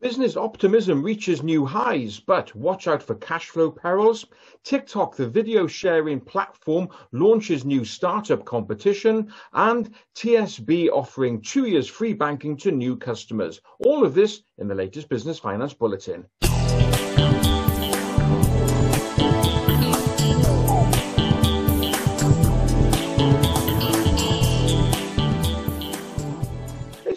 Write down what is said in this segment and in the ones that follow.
Business optimism reaches new highs, but watch out for cash flow perils. TikTok, the video sharing platform, launches new startup competition, and TSB offering two years free banking to new customers. All of this in the latest Business Finance Bulletin.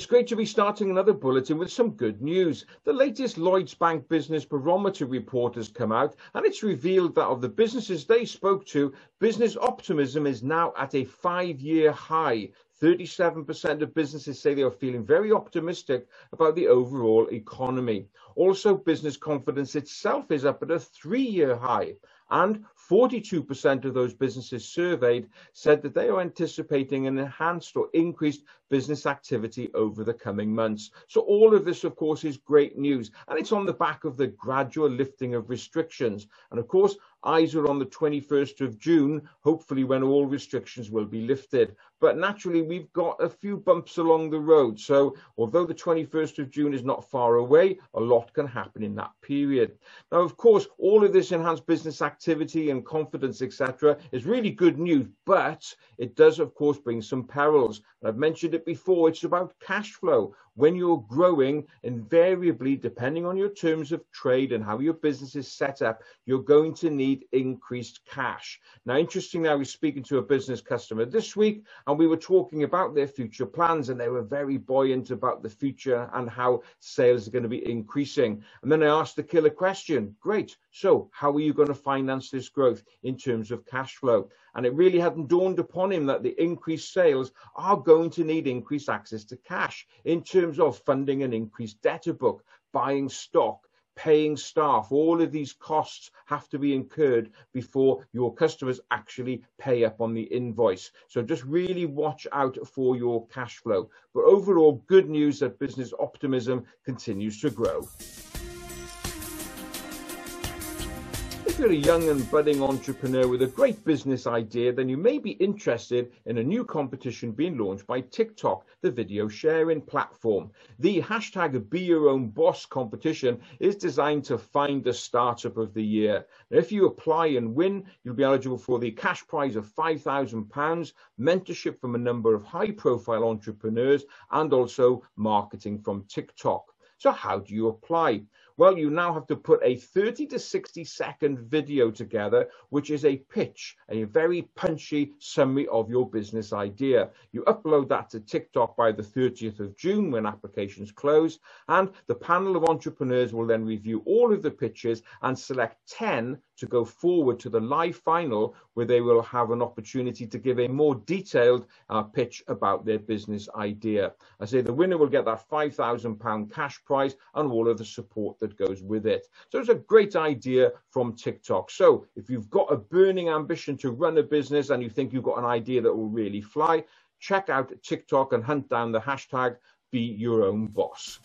Great to be starting another bulletin with some good news. The latest Lloyds Bank Business Barometer report has come out and it's revealed that of the businesses they spoke to, business optimism is now at a five year high. 37% of businesses say they are feeling very optimistic about the overall economy. Also, business confidence itself is up at a three year high. And 42% of those businesses surveyed said that they are anticipating an enhanced or increased business activity over the coming months. So all of this, of course, is great news. And it's on the back of the gradual lifting of restrictions. And of course, eyes are on the 21st of June, hopefully when all restrictions will be lifted. But naturally, we've got a few bumps along the road. So although the 21st of June is not far away, a lot can happen in that period. Now, of course, all of this enhanced business activity and confidence, etc., is really good news, but it does, of course, bring some perils. And I've mentioned it before, it's about cash flow. When you're growing, invariably, depending on your terms of trade and how your business is set up, you're going to need increased cash. Now, interestingly, I was speaking to a business customer this week, and we were talking about their future plans, and they were very buoyant about the future and how sales are going to be increasing. And then I asked the killer question Great, so how are you going to finance this growth in terms of cash flow? And it really hadn't dawned upon him that the increased sales are going to need increased access to cash in terms of funding an increased debtor book, buying stock, paying staff, all of these costs have to be incurred before your customers actually pay up on the invoice. So just really watch out for your cash flow. But overall, good news that business optimism continues to grow. If you're a young and budding entrepreneur with a great business idea, then you may be interested in a new competition being launched by TikTok, the video sharing platform. The hashtag Be Your Own Boss competition is designed to find the startup of the year. Now, if you apply and win, you'll be eligible for the cash prize of £5,000, mentorship from a number of high profile entrepreneurs, and also marketing from TikTok. So, how do you apply? Well, you now have to put a 30 to 60 second video together, which is a pitch, a very punchy summary of your business idea. You upload that to TikTok by the 30th of June when applications close, and the panel of entrepreneurs will then review all of the pitches and select 10 to go forward to the live final where they will have an opportunity to give a more detailed uh, pitch about their business idea. I say the winner will get that £5,000 cash prize and all of the support that goes with it. So it's a great idea from TikTok. So if you've got a burning ambition to run a business and you think you've got an idea that will really fly, check out TikTok and hunt down the hashtag be your own boss.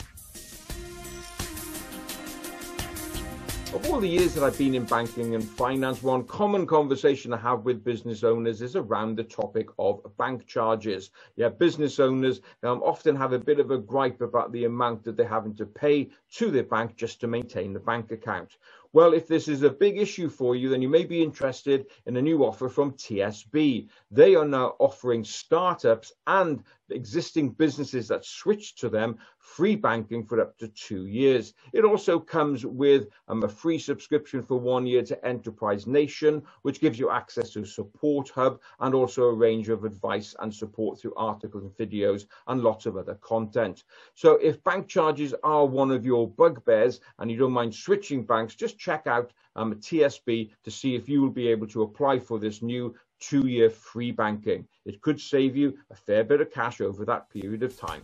Of all the years that I've been in banking and finance, one common conversation I have with business owners is around the topic of bank charges. Yeah, business owners um, often have a bit of a gripe about the amount that they're having to pay to their bank just to maintain the bank account. Well, if this is a big issue for you, then you may be interested in a new offer from TSB. They are now offering startups and existing businesses that switch to them free banking for up to two years. It also comes with um, a free subscription for one year to Enterprise Nation, which gives you access to Support Hub and also a range of advice and support through articles and videos and lots of other content. So if bank charges are one of your bugbears and you don't mind switching banks, just check out um, TSB to see if you will be able to apply for this new two-year free banking. It could save you a fair bit of cash over that period of time.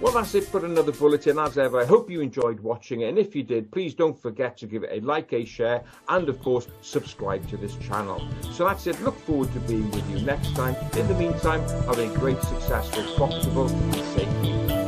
Well, that's it for another bulletin. As ever, I hope you enjoyed watching it. And if you did, please don't forget to give it a like, a share, and of course, subscribe to this channel. So that's it. Look forward to being with you next time. In the meantime, have a great, successful, profitable, and safe.